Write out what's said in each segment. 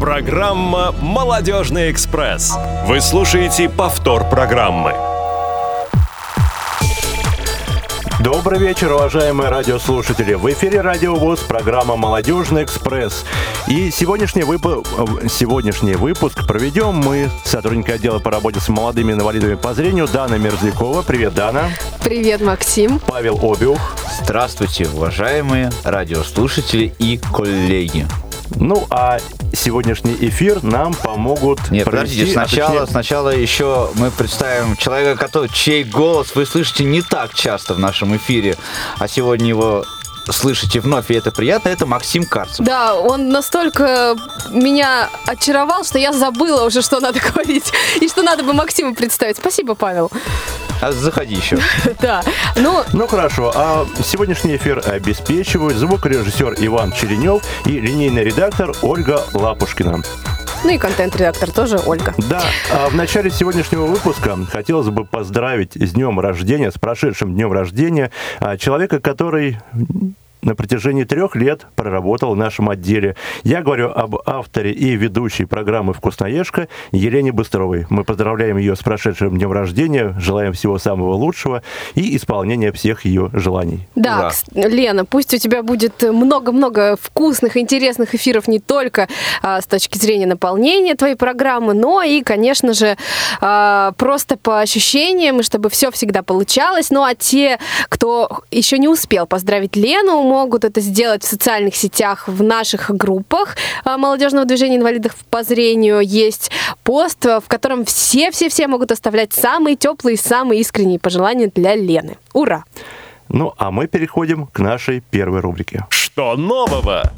Программа «Молодежный экспресс». Вы слушаете повтор программы. Добрый вечер, уважаемые радиослушатели. В эфире Радио ВОЗ, программа «Молодежный экспресс». И сегодняшний, вып... сегодняшний выпуск проведем мы, сотрудники отдела по работе с молодыми инвалидами по зрению, Дана Мерзлякова. Привет, Дана. Привет, Максим. Павел Обиух. Здравствуйте, уважаемые радиослушатели и коллеги. Ну, а сегодняшний эфир нам помогут Нет, подождите, пройти, сначала, а точнее... сначала еще мы представим человека, который, чей голос вы слышите не так часто в нашем эфире, а сегодня его слышите вновь, и это приятно, это Максим Карцев. Да, он настолько меня очаровал, что я забыла уже, что надо говорить, и что надо бы Максиму представить. Спасибо, Павел. А заходи еще. Да, ну... Ну хорошо, а сегодняшний эфир обеспечивают звукорежиссер Иван Черенев и линейный редактор Ольга Лапушкина. Ну и контент-редактор тоже Ольга. Да, а в начале сегодняшнего выпуска хотелось бы поздравить с днем рождения, с прошедшим днем рождения а, человека, который на протяжении трех лет проработал в нашем отделе. Я говорю об авторе и ведущей программы «Вкусноежка» Елене Быстровой. Мы поздравляем ее с прошедшим днем рождения, желаем всего самого лучшего и исполнения всех ее желаний. Да, Ура. Лена, пусть у тебя будет много-много вкусных, интересных эфиров не только а, с точки зрения наполнения твоей программы, но и, конечно же, а, просто по ощущениям, чтобы все всегда получалось. Ну а те, кто еще не успел поздравить Лену, могут это сделать в социальных сетях, в наших группах а, молодежного движения инвалидов по зрению. Есть пост, в котором все-все-все могут оставлять самые теплые, самые искренние пожелания для Лены. Ура! Ну, а мы переходим к нашей первой рубрике. Что нового?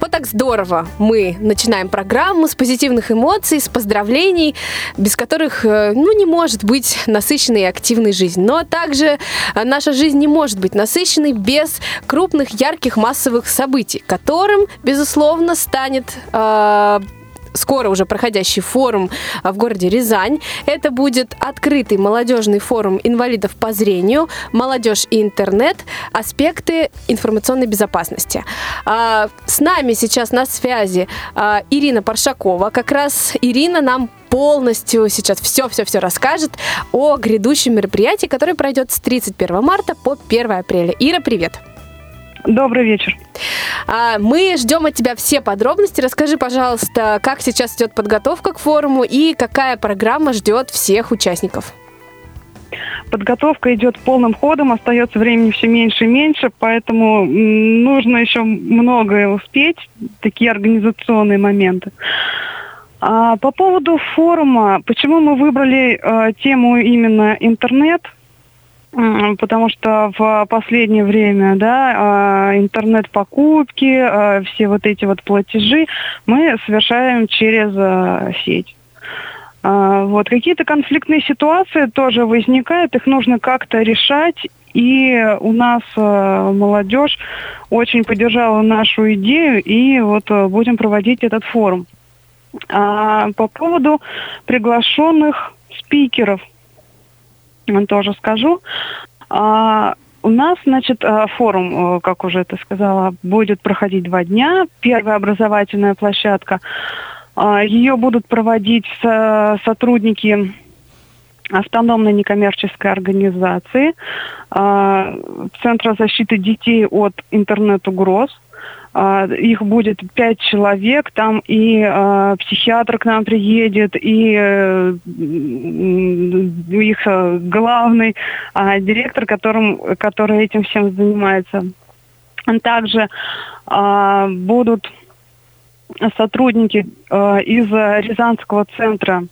Вот так здорово мы начинаем программу с позитивных эмоций, с поздравлений, без которых, ну, не может быть насыщенной и активной жизнь. Но также наша жизнь не может быть насыщенной без крупных, ярких, массовых событий, которым, безусловно, станет э, скоро уже проходящий форум в городе Рязань. Это будет открытый молодежный форум инвалидов по зрению, молодежь и интернет, аспекты информационной безопасности. С нами сейчас на связи Ирина Паршакова. Как раз Ирина нам полностью сейчас все-все-все расскажет о грядущем мероприятии, которое пройдет с 31 марта по 1 апреля. Ира, привет! Добрый вечер. А, мы ждем от тебя все подробности. Расскажи, пожалуйста, как сейчас идет подготовка к форуму и какая программа ждет всех участников. Подготовка идет полным ходом, остается времени все меньше и меньше, поэтому нужно еще многое успеть, такие организационные моменты. А по поводу форума, почему мы выбрали э, тему именно интернет – потому что в последнее время, да, а, интернет-покупки, а, все вот эти вот платежи мы совершаем через а, сеть. Вот какие-то конфликтные ситуации тоже возникают, их нужно как-то решать. И у нас молодежь очень поддержала нашу идею, и вот будем проводить этот форум. По поводу приглашенных спикеров – тоже скажу. А, у нас, значит, а, форум, э, как уже это сказала, будет проходить два дня. Первая образовательная площадка. А, ее будут проводить сотрудники автономной некоммерческой организации Центра защиты детей от интернет-угроз. А, их будет пять человек, там и э, психиатр к нам приедет, и э, их э, главный э, директор, которым, который этим всем занимается. Также э, будут сотрудники э, из Рязанского центра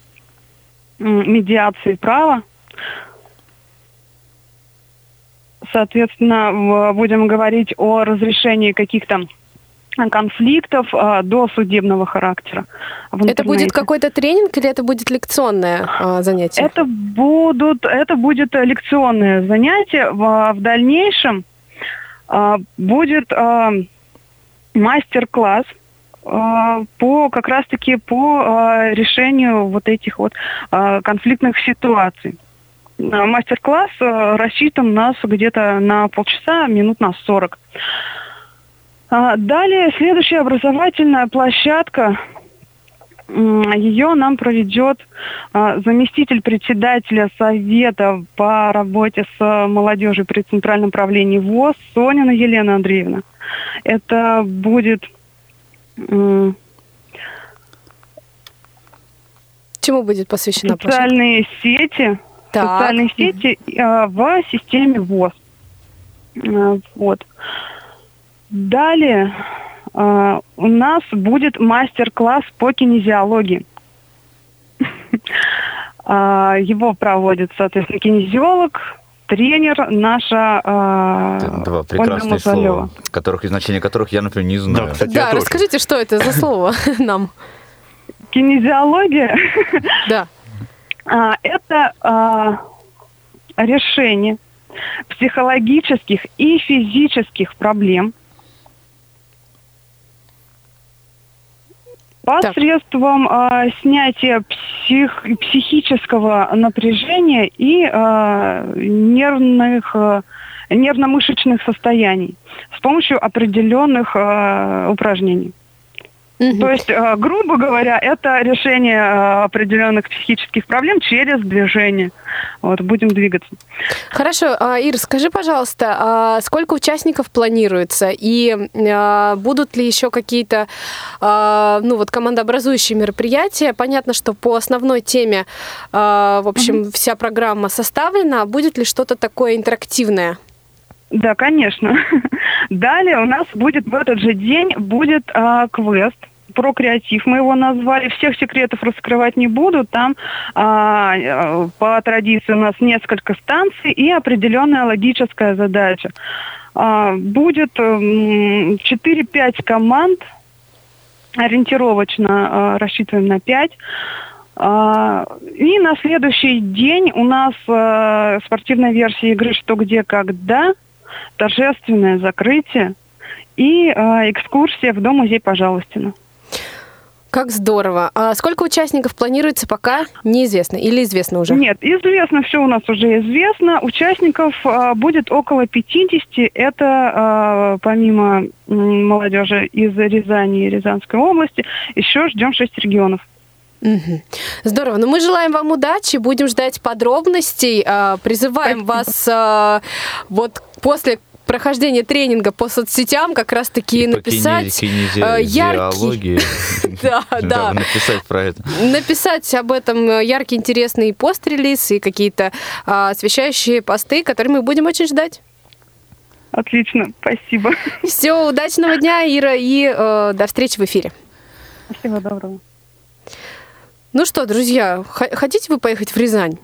медиации права, соответственно, будем говорить о разрешении каких-то конфликтов а, до судебного характера. Это будет какой-то тренинг или это будет лекционное а, занятие? Это будут, это будет лекционное занятие. В, в дальнейшем а, будет а, мастер-класс а, по как раз-таки по а, решению вот этих вот а, конфликтных ситуаций. Мастер-класс а, рассчитан нас где-то на полчаса, минут на 40. А, Далее, следующая образовательная площадка, ее нам проведет а, заместитель председателя Совета по работе с молодежью при Центральном правлении ВОЗ Сонина Елена Андреевна. Это будет Чему будет посвящена площадка? социальные сети, Так. социальные сети э, в системе ВОЗ. Э, Вот. Далее э, у нас будет мастер-класс по кинезиологии. А, Его проводит, соответственно, кинезиолог, тренер наша э, два Мазалева. слова, которых, значение которых я, например, не знаю. Да, кстати, Да, тоже. расскажите, что это за слово нам. Кинезиология Да. А, это а, решение психологических и физических проблем посредством а, снятия псих- психического напряжения и нервных нервно-мышечных состояний с помощью определенных упражнений. Мгм. То есть, э, грубо говоря, это решение э, определенных психических проблем через движение. Вот, будем двигаться. Хорошо, а, Ир, скажи, пожалуйста, а сколько участников планируется и а, будут ли еще какие-то, ну вот командообразующие мероприятия? Понятно, что по основной теме, в общем, вся программа составлена. Будет ли что-то такое интерактивное? Да, конечно. Далее у нас будет в этот же день будет а, квест про креатив мы его назвали. Всех секретов раскрывать не буду. Там а, э, по традиции у нас несколько станций и определенная логическая задача. А, будет м, 4-5 команд. Ориентировочно а, рассчитываем на 5. А, И на следующий день у нас э, спортивная версия игры «Что, где, когда», торжественное закрытие и э, экскурсия в Дом-музей Пожалуйстина. Как здорово. А сколько участников планируется пока неизвестно или известно уже? Нет, известно, все у нас уже известно. Участников э, будет около 50. Это э, помимо молодежи из Рязани и Рязанской области, еще ждем 6 регионов. Здорово. Ну, мы желаем вам удачи, будем ждать подробностей. а, Призываем вас а, вот после прохождения тренинга по соцсетям как раз-таки По написать кинези- э, яркий. Да, да. Написать про это. написать об этом э, яркий, интересный пост-релиз и какие-то а, освещающие посты, которые мы будем очень ждать. Отлично, спасибо. Все, удачного дня, Ира, и э, до встречи в эфире. Всего доброго. Ну что, друзья, х- хотите вы поехать в Рязань?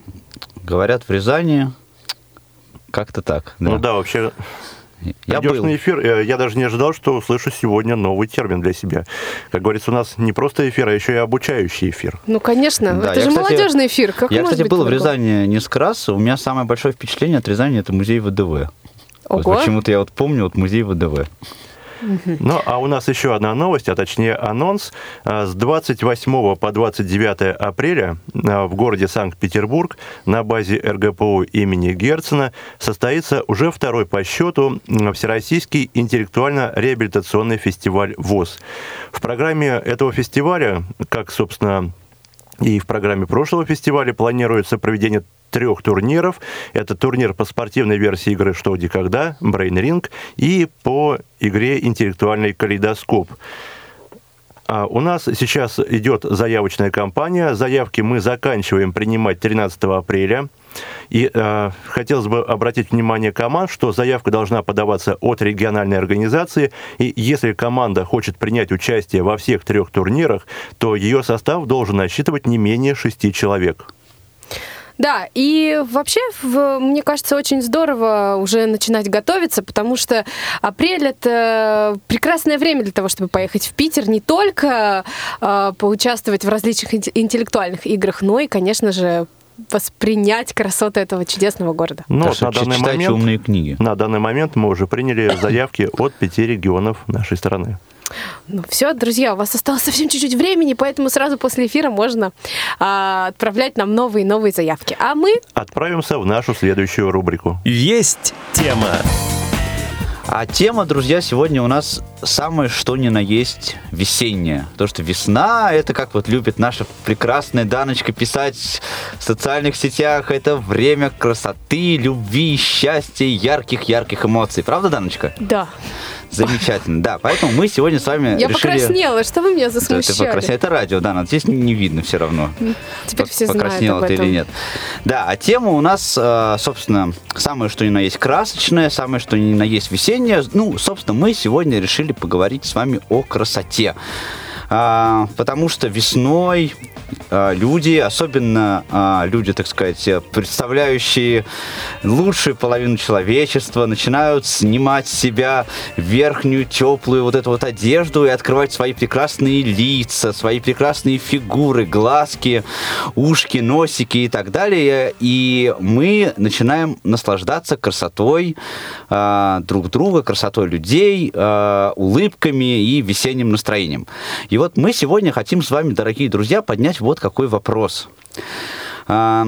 Говорят, в Рязани как-то так. Ну да, вообще, Я идешь был. на эфир, э, я даже не ожидал, что услышу сегодня новый термин для себя. Как говорится, у нас не просто эфир, а еще и обучающий эфир. Ну, конечно, Да, это я, же кстати, молодежный эфир. Как Я, кстати, быть был в? Рязани несколько раз. У меня самое большое впечатление от Рязани это музей ВДВ. Вот Ого. почему-то я вот помню вот музей ВДВ. Ну, а у нас еще одна новость, а точнее анонс. А, С 28 по 29 апреля а, в городе Санкт-Петербург на базе РГПУ имени Герцена состоится уже второй по счету Всероссийский интеллектуально-реабилитационный фестиваль ВОЗ. В программе этого фестиваля, как, собственно, и в программе прошлого фестиваля планируется проведение трех турниров. Это турнир по спортивной версии игры «Что, где, когда», «Брейн Ринг» и по игре «Интеллектуальный калейдоскоп». А у нас сейчас идет заявочная кампания. Заявки мы заканчиваем принимать 13 апреля. И э, хотелось бы обратить внимание команд, что заявка должна подаваться от региональной организации. И если команда хочет принять участие во всех трех турнирах, то ее состав должен насчитывать не менее шести человек. Да, и вообще, в- мне кажется, очень здорово уже начинать готовиться, потому что апрель это прекрасное время для того, чтобы поехать в Питер, не только э, поучаствовать в различных инте- интеллектуальных играх, но и, конечно же, воспринять красоты этого чудесного города. Ну, Так вот на данный момент, умные книги. на данный момент мы уже приняли заявки от пяти регионов нашей страны. Ну все, друзья, у вас осталось совсем чуть-чуть времени, поэтому сразу после эфира можно а, отправлять нам новые и новые заявки. А мы Отправимся в нашу следующую рубрику. Есть тема. А тема, друзья, сегодня у нас самое что ни на есть весенняя. То, что весна, это как вот любит наша прекрасная Даночка писать в социальных сетях, это время красоты, любви, счастья, ярких-ярких эмоций. Правда, Даночка? Да. Замечательно, да. Поэтому мы сегодня с вами Я решили... покраснела, что вы меня Да, ты засмущали? покраснела. Это радио, да, здесь не видно все равно. Теперь все покраснела знают об ты этом. или нет. Да, а тема у нас, э, собственно, самое что ни на есть красочное, самое что ни на есть весеннее. Ну, собственно, мы сегодня решили поговорить с вами о красоте. А, потому что весной люди, особенно а, люди, так сказать, представляющие лучшую половину человечества, начинают снимать с себя верхнюю теплую вот эту вот одежду и открывать свои прекрасные лица, свои прекрасные фигуры, глазки, ушки, носики и так далее. И мы начинаем наслаждаться красотой а, друг друга, красотой людей, а, улыбками и весенним настроением. И вот мы сегодня хотим с вами, дорогие друзья, поднять вот какой вопрос. А,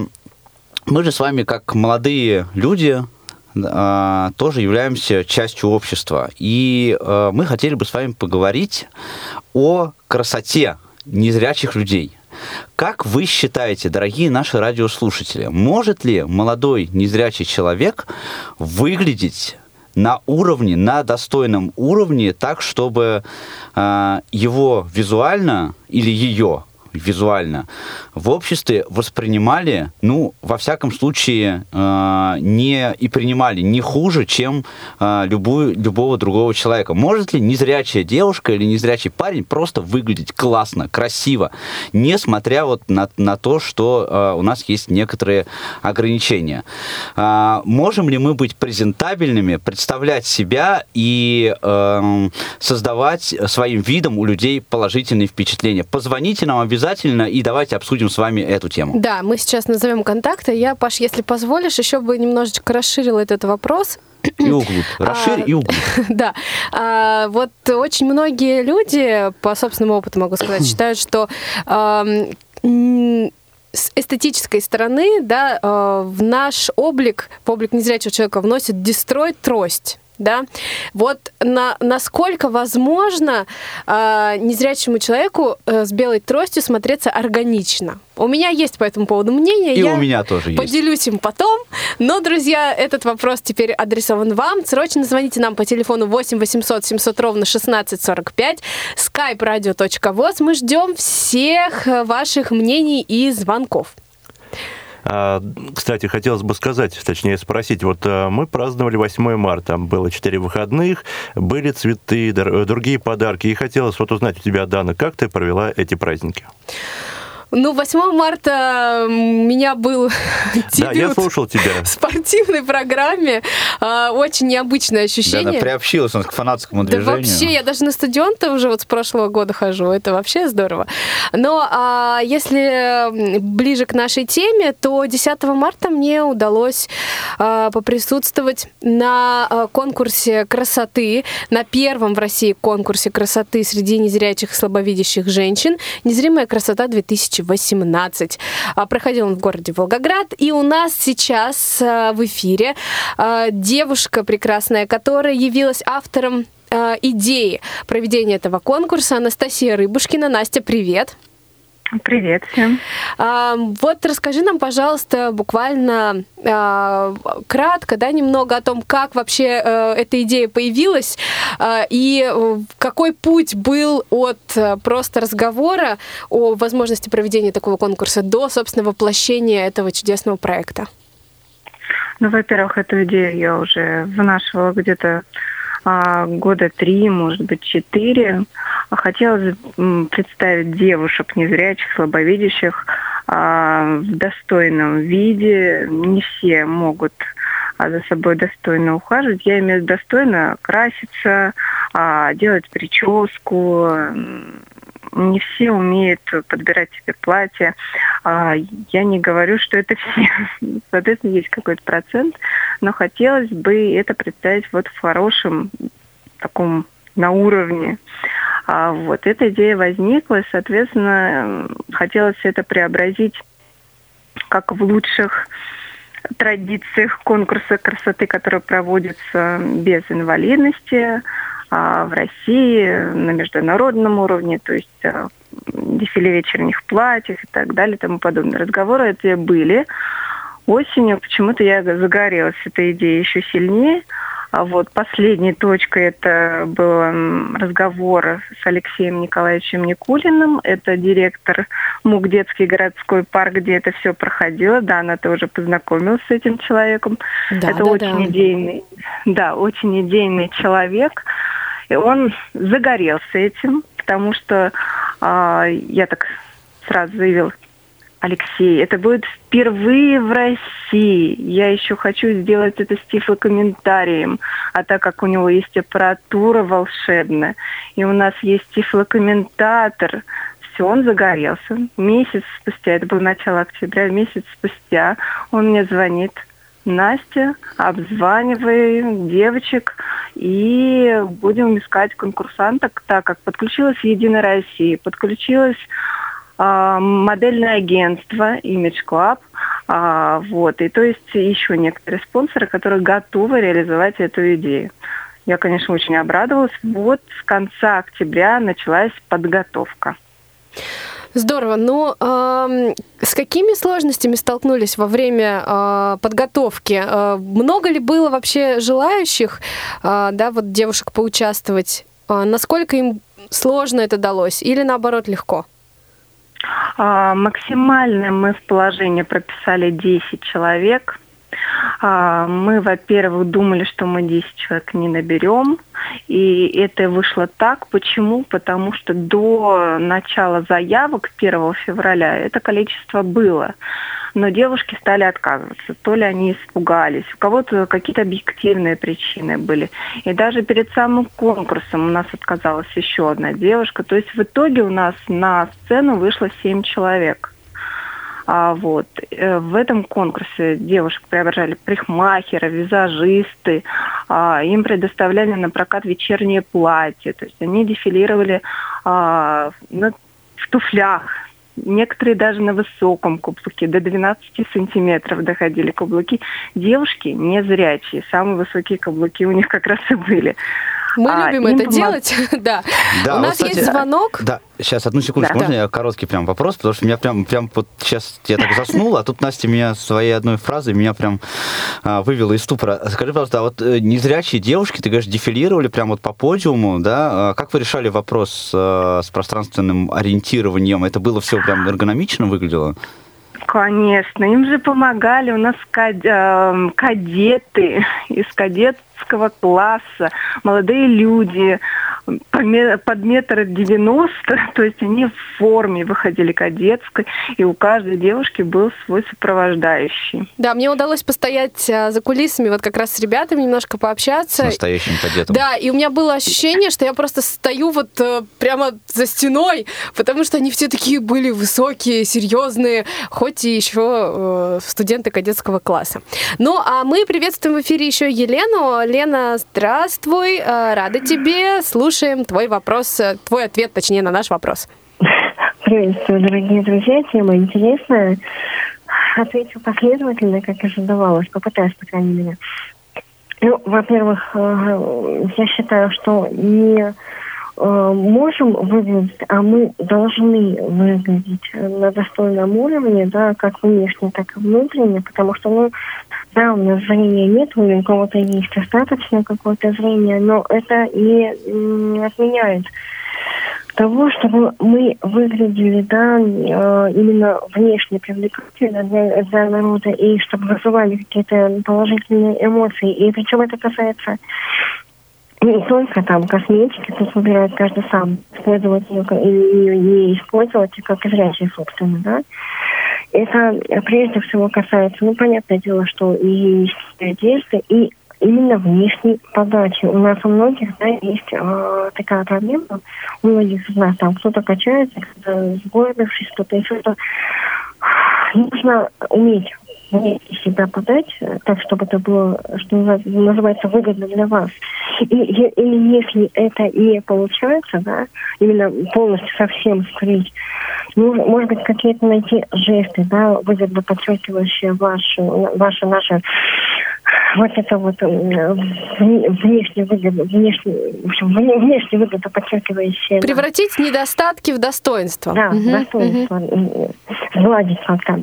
Мы же с вами, как молодые люди, а, тоже являемся частью общества. И а, мы хотели бы с вами поговорить о красоте незрячих людей. Как вы считаете, дорогие наши радиослушатели, может ли молодой незрячий человек выглядеть на уровне, на достойном уровне, так, чтобы э, его визуально или ее визуально в обществе воспринимали, ну, во всяком случае, э, не и принимали не хуже, чем э, любую, любого другого человека. Может ли незрячая девушка или незрячий парень просто выглядеть классно, красиво, несмотря вот на, на то, что э, у нас есть некоторые ограничения? А, можем ли мы быть презентабельными, представлять себя и эм, создавать своим видом у людей положительные впечатления? Позвоните нам обязательно и давайте обсудим с вами эту тему. Да, мы сейчас назовем контакты. Я, Паш, если позволишь, еще бы немножечко расширила этот вопрос. И углубь. Расширь А, и углубь. Да. А, вот очень многие люди, по собственному опыту могу сказать, считают, что м, с эстетической стороны, да, э, в наш облик, в облик незрячего человека вносит дестрой трость. Да? Вот на, насколько возможно э, незрячему человеку э, с белой тростью смотреться органично. У меня есть по этому поводу мнение. И я у меня тоже есть. Поделюсь им потом. Но, друзья, этот вопрос теперь адресован вам. Срочно звоните нам по телефону 8 800 700 ровно 1645. skype radio.voz. Мы ждем всех э, ваших мнений и звонков. А, Кстати, хотелось бы сказать, точнее спросить, вот а, мы праздновали 8 марта, было 4 выходных, были цветы, другие подарки, и хотелось вот узнать у тебя, Дана, как ты провела эти праздники? Ну, 8 марта у меня был Да, я дебют слушал тебя. в спортивной программе. А, Очень необычное Да, ощущение. она приобщилась он к фанатскому Да движению. вообще, я даже на стадион-то уже вот с прошлого года хожу, это вообще здорово. Но а, если ближе к нашей теме, то 10 марта мне удалось а, поприсутствовать на а, конкурсе красоты, на первом в России конкурсе красоты среди незрячих и слабовидящих женщин «Незримая красота 2018». А, Проходил он в городе Волгоград, и у нас сейчас а, в эфире а, девушка прекрасная, которая явилась автором идеи проведения этого конкурса. Анастасия Рыбушкина. Настя, привет. Привет всем. А, Вот расскажи нам, пожалуйста, буквально а, кратко, да, немного о том, как вообще э, эта идея появилась а, и э, какой путь был от э, просто разговора о возможности проведения такого конкурса до, собственно, воплощения этого чудесного проекта. Ну, во-первых, эту идею я уже вынашивала где-то а, года три, может быть, четыре. А Хотелось представить девушек незрячих, слабовидящих а, в достойном виде. Не все могут а, за собой достойно ухаживать. Я имею в виду достойно краситься, а, делать прическу. Не все умеют подбирать себе платье. А, Я не говорю, что это все. Соответственно, есть какой-то процент, но хотелось бы это представить вот в хорошем таком на уровне. А вот эта идея возникла, соответственно, хотелось это преобразить как в лучших традициях конкурса красоты, который проводится без инвалидности в России на международном уровне, то есть а, дефиле вечерних платьев и так далее и тому подобное. Разговоры эти были. Осенью почему-то я загорелась этой идеей еще сильнее – а вот последней точкой это был разговор с Алексеем Николаевичем Никулиным. Это директор МУК «Детский городской парк», где это все проходило. Да, она тоже познакомилась с этим человеком. Да, это да, очень да. идейный, да, очень идейный человек. Он загорелся этим, потому что э, я так сразу заявил, Алексей, это будет впервые в России. Я еще хочу сделать это с тифлокомментарием. А так как у него есть аппаратура волшебная, и у нас есть тифлокомментатор, все, он загорелся. Месяц спустя, это было начало октября, месяц спустя он мне звонит. Настя, обзванивай девочек и будем искать конкурсанток, так как подключилась Единая Россия, подключилась а, модельное агентство Image Club, а, вот, и то есть еще некоторые спонсоры, которые готовы реализовать эту идею. Я, конечно, очень обрадовалась. Вот с конца октября началась подготовка. Здорово. Ну, э, с какими сложностями столкнулись во время э, подготовки? Э, много ли было вообще желающих, э, да, вот девушек поучаствовать? Э, насколько им сложно это далось или наоборот легко? Максимально мы в положении прописали 10 человек. А, мы, во-первых, думали, что мы 10 человек не наберем. И это вышло так. Почему? Потому что до начала заявок 1 февраля это количество было но девушки стали отказываться. То ли они испугались, у кого-то какие-то объективные причины были. И даже перед самым конкурсом у нас отказалась еще одна девушка. То есть в итоге у нас на сцену вышло семь человек. А вот э, в этом конкурсе девушек преображали прихмахеры, визажисты, а, им предоставляли на прокат вечерние платья, то есть они дефилировали а, на, в туфлях, Некоторые даже на высоком каблуке, до 12 сантиметров доходили каблуки. Девушки не зрячие, самые высокие каблуки у них как раз и были. Мы а, любим это помог... делать, да. да. У вот, нас кстати, есть звонок. Да, сейчас, одну секундочку, да. можно я короткий прям вопрос, потому что меня прям, прям вот сейчас я так заснул, а тут Настя меня своей одной фразой меня прям а, вывела из ступора. Скажи, пожалуйста, а вот э, незрячие девушки, ты говоришь, дефилировали прям вот по подиуму, да? А как вы решали вопрос а, с пространственным ориентированием? Это было все прям эргономично выглядело? Конечно, им же помогали у нас эм, кадеты из кадетского класса, молодые люди, под метр девяносто, то есть они в форме выходили кадетской, и у каждой девушки был свой сопровождающий. Да, мне удалось постоять а, за кулисами, вот как раз с ребятами немножко пообщаться. С настоящим кадетом. Да, и у меня было ощущение, что я просто стою вот э, прямо за стеной, потому что они все такие были высокие, серьезные, хоть и еще э, студенты кадетского класса. Ну, а мы приветствуем в эфире еще Елену. Лена, здравствуй, э, рада тебе, слушай слушаем твой вопрос, э, твой ответ, точнее, на наш вопрос. Приветствую, дорогие друзья. Тема интересная. Отвечу последовательно, как ожидавалось. Попытаюсь, по крайней мере. Ну, во-первых, э, я считаю, что не э, можем выглядеть, а мы должны выглядеть на достойном уровне, да, как внешне, так и внутренне, потому что, ну, да, у нас зрения нет, у кого-то есть достаточно какое-то зрение, но это не, не отменяет того, чтобы мы выглядели, да, э, именно внешне привлекательно для, для народа, и чтобы вызывали какие-то положительные эмоции. И причем это касается не только там косметики, тут выбирает каждый сам, использовать ее или не использовать, как зрячий, собственно, да. Это прежде всего касается, ну, понятное дело, что и одежды, и именно внешней подачи. У нас у многих да, есть э, такая проблема, у многих из нас там кто-то качается, кто-то сгорбившись, кто-то еще что Нужно уметь внешне себя подать так, чтобы это было, что называется, выгодно для вас. И, и, и если это не получается, да, именно полностью совсем скрыть может быть, какие-то найти жесты, да, выгодно подчеркивающие вашу, ваши, наши вот это вот внешне выгоду, внешне, в общем, внешне выгоду подчеркивающее. Превратить недостатки в достоинство. Да, угу, достоинство. Угу. Сгладить как-то.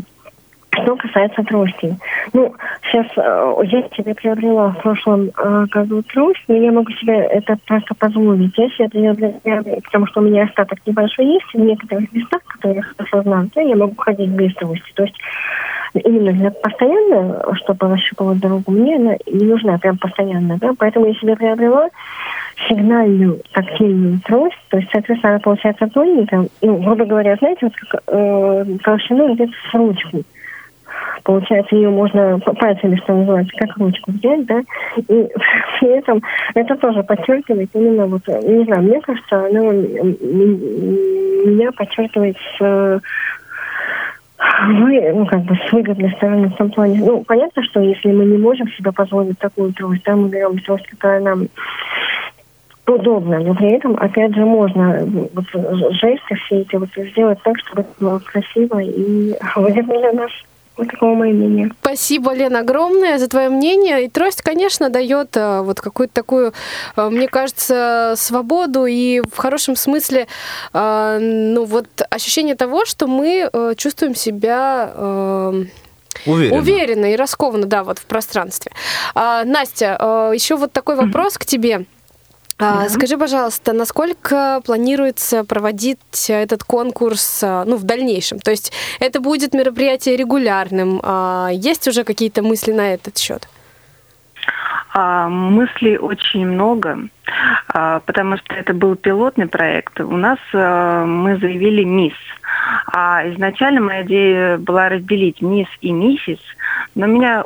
Что касается трости. Ну, сейчас э, я себе приобрела в прошлом э, году трость, но я могу себе это просто позволить. Я себе меня, потому что у меня остаток небольшой есть в некоторых местах, которые я хорошо знаю, я могу ходить без трости. То есть именно для постоянно, чтобы нащупывать дорогу, мне она не нужна прям постоянно, да, поэтому я себе приобрела сигнальную тактильную трость, то есть, соответственно, она получается тоненькая, ну, грубо говоря, знаете, вот как э, толщину где-то с ручку. Получается, ее можно пальцами, что называется, как ручку взять, да, и при этом это тоже подчеркивает именно вот, не знаю, мне кажется, она меня подчеркивает с вы, ну, как бы с выгодной стороны в том плане. Ну, понятно, что если мы не можем себе позволить такую трость, да, мы берем трость, которая нам удобно, но при этом, опять же, можно вот, жесты все эти вот сделать так, чтобы это было красиво и выгодно для нас. Вот такое мое мнение. Спасибо, Лена, огромное за твое мнение. И трость, конечно, дает э, вот какую-то такую, э, мне кажется, свободу и в хорошем смысле, э, ну вот ощущение того, что мы чувствуем себя Уверенно. Уверенно и раскованно, да, вот в пространстве. А, Настя, еще вот такой вопрос к тебе. Да. Скажи, пожалуйста, насколько планируется проводить этот конкурс а, ну, в дальнейшем? То есть это будет мероприятие регулярным. А, есть уже какие-то мысли на этот счет? А, мыслей очень много, а, потому что это был пилотный проект. У нас а, мы заявили мисс. А изначально моя идея была разделить мисс и миссис, но меня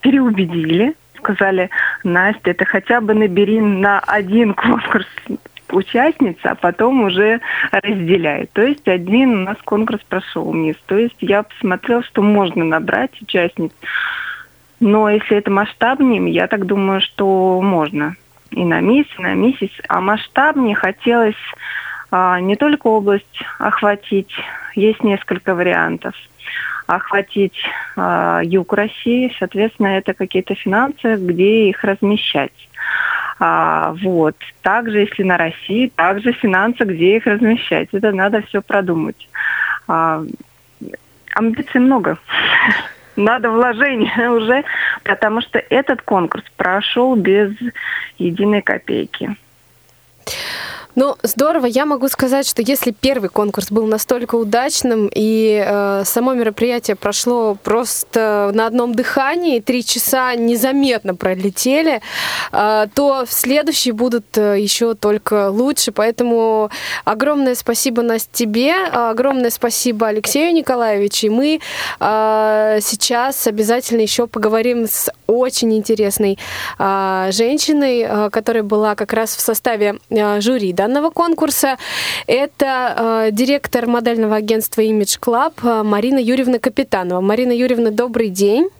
переубедили сказали, Настя, ты хотя бы набери на один конкурс участниц, а потом уже разделяй. То есть один у нас конкурс прошел вниз. То есть я посмотрела, что можно набрать участниц. Но если это масштабнее, я так думаю, что можно. И на мисс, и на миссис. А масштабнее хотелось а, не только область охватить, есть несколько вариантов охватить э, юг России, соответственно, это какие-то финансы, где их размещать. А, вот. Также, если на России, также финансы, где их размещать. Это надо все продумать. А, амбиций много. Надо вложения уже, потому что этот конкурс прошел без единой копейки. Ну, здорово. Я могу сказать, что если первый конкурс был настолько удачным, и э, само мероприятие прошло просто на одном дыхании, три часа незаметно пролетели, э, то следующие будут э, еще только лучше. Поэтому огромное спасибо, Настя, тебе, огромное спасибо Алексею Николаевичу. И мы э, сейчас обязательно еще поговорим с очень интересной э, женщиной, э, которая была как раз в составе э, жюри данного конкурса. Это э, директор модельного агентства Image Club э, Марина Юрьевна Капитанова. Марина Юрьевна, добрый день.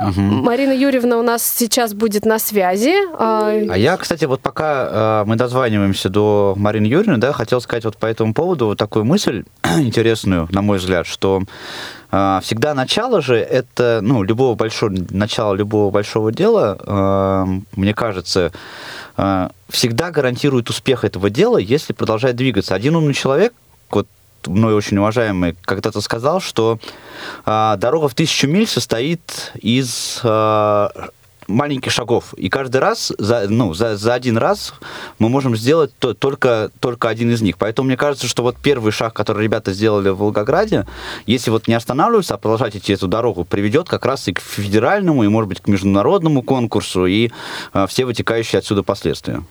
Угу. Марина Юрьевна у нас сейчас будет на связи. А, а я, кстати, вот пока э, мы дозваниваемся до Марины Юрьевны, да, хотел сказать вот по этому поводу вот такую мысль интересную, на мой взгляд, что э, всегда начало же это, ну, любого большого, начало любого большого дела, э, мне кажется, всегда гарантирует успех этого дела, если продолжает двигаться. Один умный человек, вот мной очень уважаемый, когда-то сказал, что э, дорога в тысячу миль состоит из э, маленьких шагов. И каждый раз, за, ну, за, за один раз мы можем сделать то, только, только один из них. Поэтому мне кажется, что вот первый шаг, который ребята сделали в Волгограде, если вот не останавливаться, а продолжать идти эту дорогу, приведет как раз и к федеральному, и, может быть, к международному конкурсу, и э, все вытекающие отсюда последствия.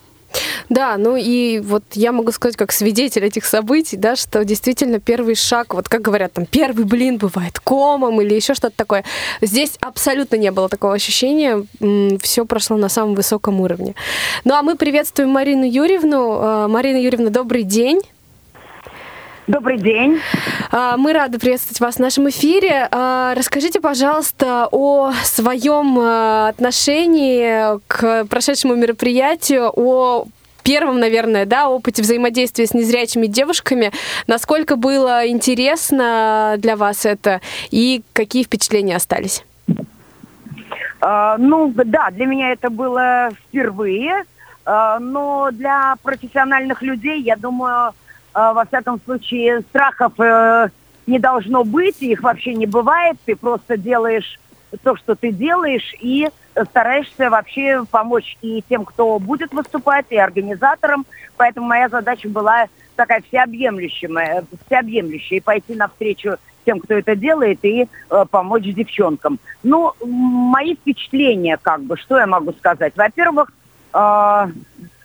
Да, ну и вот я могу сказать, как свидетель этих событий, да, что действительно первый шаг, вот как говорят, там первый блин бывает комом или еще что-то такое. Здесь абсолютно не было такого ощущения, все прошло на самом высоком уровне. Ну а мы приветствуем Марину Юрьевну. А, Марина Юрьевна, добрый день. Добрый день. А, мы рады приветствовать вас в нашем эфире. А, расскажите, пожалуйста, о своем отношении к прошедшему мероприятию, о первом, наверное, да, опыте взаимодействия с незрячими девушками. Насколько было интересно для вас это и какие впечатления остались? А, ну, да, для меня это было впервые, а, но для профессиональных людей, я думаю, а, во всяком случае, страхов э, не должно быть, их вообще не бывает, ты просто делаешь то, что ты делаешь, и стараешься вообще помочь и тем, кто будет выступать, и организаторам. Поэтому моя задача была такая всеобъемлющая, всеобъемлющая и пойти навстречу тем, кто это делает, и э, помочь девчонкам. Ну, мои впечатления, как бы, что я могу сказать? Во-первых, э,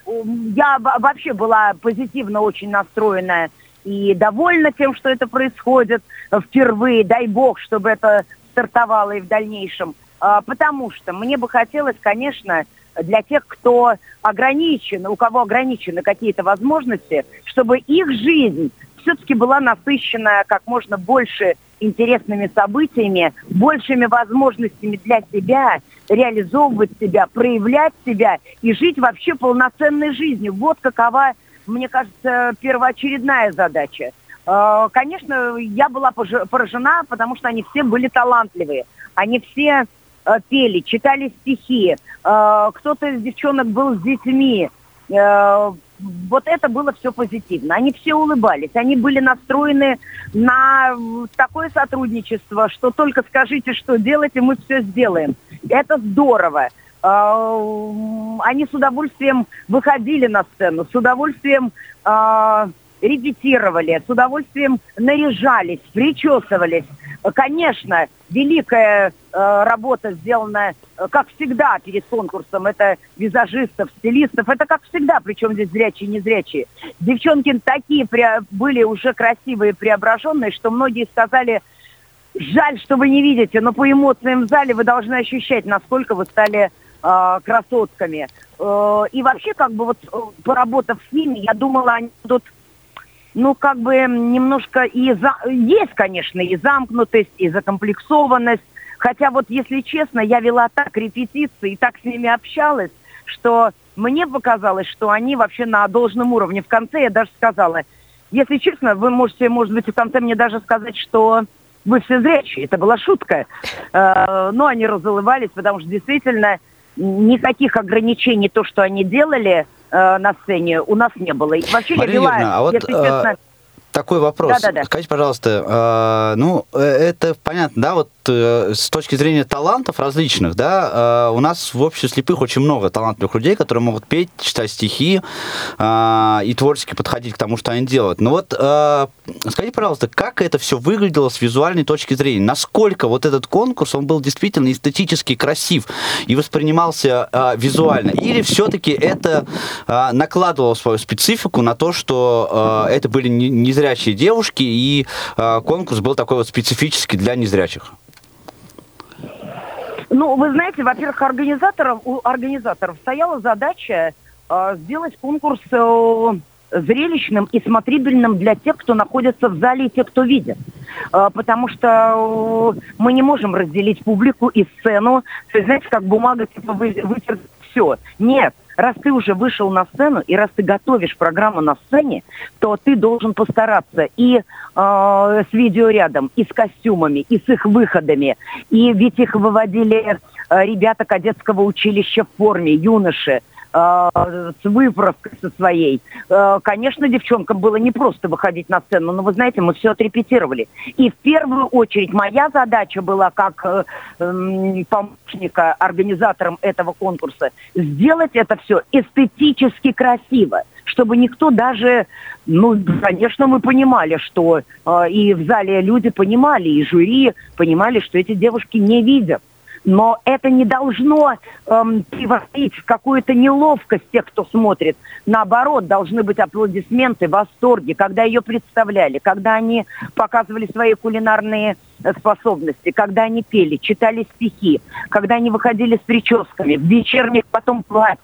я вообще была позитивно очень настроена и довольна тем, что это происходит впервые. Дай бог, чтобы это стартовало и в дальнейшем. Э, потому что мне бы хотелось, конечно, для тех, кто ограничен, у кого ограничены какие-то возможности, чтобы их жизнь все-таки была насыщена как можно больше интересными событиями, большими возможностями для себя, реализовывать себя, проявлять себя и жить вообще полноценной жизнью. Вот какова, мне кажется, первоочередная задача. Э, конечно, я была поражена, потому что они все были талантливые. Они все э, пели, читали стихи. Э, кто-то из девчонок был с детьми вот это было все позитивно. Они все улыбались, они были настроены на такое сотрудничество, что только скажите, что делать, и мы все сделаем. Это здорово. А, они с удовольствием выходили на сцену, с удовольствием а, репетировали, с удовольствием наряжались, причесывались. Конечно, великая э, работа сделана, э, как всегда, перед конкурсом. Это визажистов, стилистов. Это как всегда, причем здесь зрячие, незрячие. Девчонки такие были уже красивые, преображенные, что многие сказали, жаль, что вы не видите, но по эмоциям в зале вы должны ощущать, насколько вы стали э, красотками. И вообще, как бы вот поработав с ними, я думала, они будут ну, как бы немножко и за... есть, конечно, и замкнутость, и закомплексованность. Хотя вот, если честно, я вела так репетиции и так с ними общалась, что мне показалось, что они вообще на должном уровне. В конце я даже сказала, если честно, вы можете, может быть, в конце мне даже сказать, что вы все зрячие. Это была шутка. Э, но они разулывались, потому что действительно никаких ограничений, то, что они делали, э, на сцене у нас не было. И вообще Мария я вела, Юрьевна, а вот, если честно... Э, такой вопрос. Да, да, да. Скажите, пожалуйста, э, ну, э, это понятно, да, вот Э, с точки зрения талантов различных, да, э, у нас в обществе слепых очень много талантливых людей, которые могут петь, читать стихи э, и творчески подходить к тому, что они делают. Но вот скажите, пожалуйста, как это все выглядело с визуальной точки зрения? Насколько вот этот конкурс, он был действительно эстетически красив и воспринимался визуально? Или все-таки это накладывало свою специфику на то, что это были незрячие девушки, и конкурс был такой вот специфический для незрячих? Ну, вы знаете, во-первых, организаторов, у организаторов стояла задача э, сделать конкурс э, зрелищным и смотрибельным для тех, кто находится в зале и тех, кто видит. Э, потому что э, мы не можем разделить публику и сцену. То есть, знаете, как бумага типа вы, вытер все. Нет раз ты уже вышел на сцену, и раз ты готовишь программу на сцене, то ты должен постараться и э, с видеорядом, и с костюмами, и с их выходами. И ведь их выводили э, ребята кадетского училища в форме, юноши. Э, с выправкой со своей. Э, конечно, девчонкам было не просто выходить на сцену, но вы знаете, мы все отрепетировали. И в первую очередь моя задача была как э, эм, помощника организаторам этого конкурса сделать это все эстетически красиво чтобы никто даже, ну, конечно, мы понимали, что и в зале люди понимали, и жюри понимали, что эти девушки не видят но это не должно эм, превратить в какую-то неловкость тех, кто смотрит. Наоборот, должны быть аплодисменты, восторги, когда ее представляли, когда они показывали свои кулинарные э, способности, когда они пели, читали стихи, когда они выходили с прическами, в вечерних потом платьях,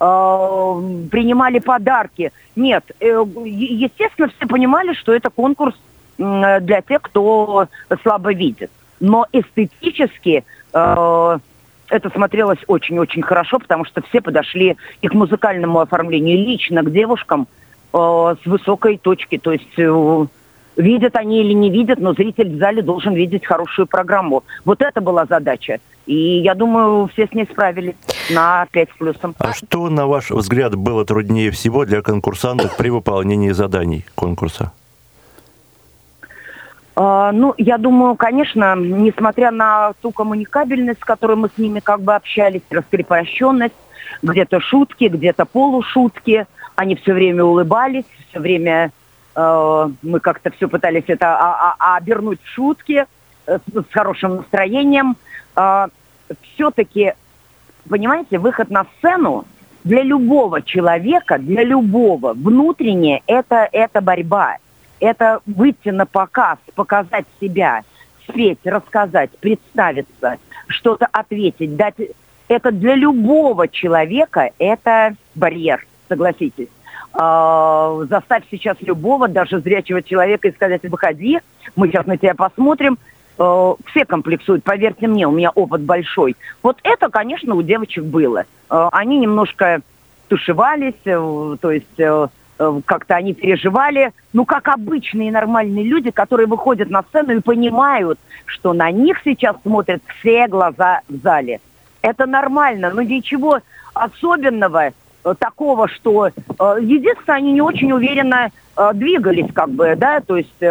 э, принимали подарки. Нет, э, естественно, все понимали, что это конкурс для тех, кто слабо видит. Но эстетически Э, это смотрелось очень-очень хорошо, потому что все подошли и к музыкальному оформлению лично к девушкам э, с высокой точки. То есть э, видят они или не видят, но зритель в зале должен видеть хорошую программу. Вот это была задача. И я думаю, все с ней справились на 5 с плюсом. А что, на ваш взгляд, было труднее всего для конкурсантов при выполнении заданий конкурса? А, ну, я думаю, конечно, несмотря на ту коммуникабельность, с которой мы с ними как бы общались, раскрепощенность, где-то шутки, где-то полушутки, они все время улыбались, все время э, мы как-то все пытались это а, а, обернуть в шутки э, с, с хорошим настроением. Э, все-таки, понимаете, выход на сцену для любого человека, для любого внутренне это, это борьба это выйти на показ, показать себя, спеть, рассказать, представиться, что-то ответить, дать... Это для любого человека это барьер, согласитесь. А, заставь сейчас любого, даже зрячего человека, и сказать, выходи, мы сейчас на тебя посмотрим. А, все комплексуют, поверьте мне, у меня опыт большой. Вот это, конечно, у девочек было. А, они немножко тушевались, э, то есть э, Э, как-то они переживали, ну, как обычные нормальные люди, которые выходят на сцену и понимают, что на них сейчас смотрят все глаза в зале. Это нормально, но ничего особенного э, такого, что... Э, единственное, они не очень уверенно двигались, как бы, да, то есть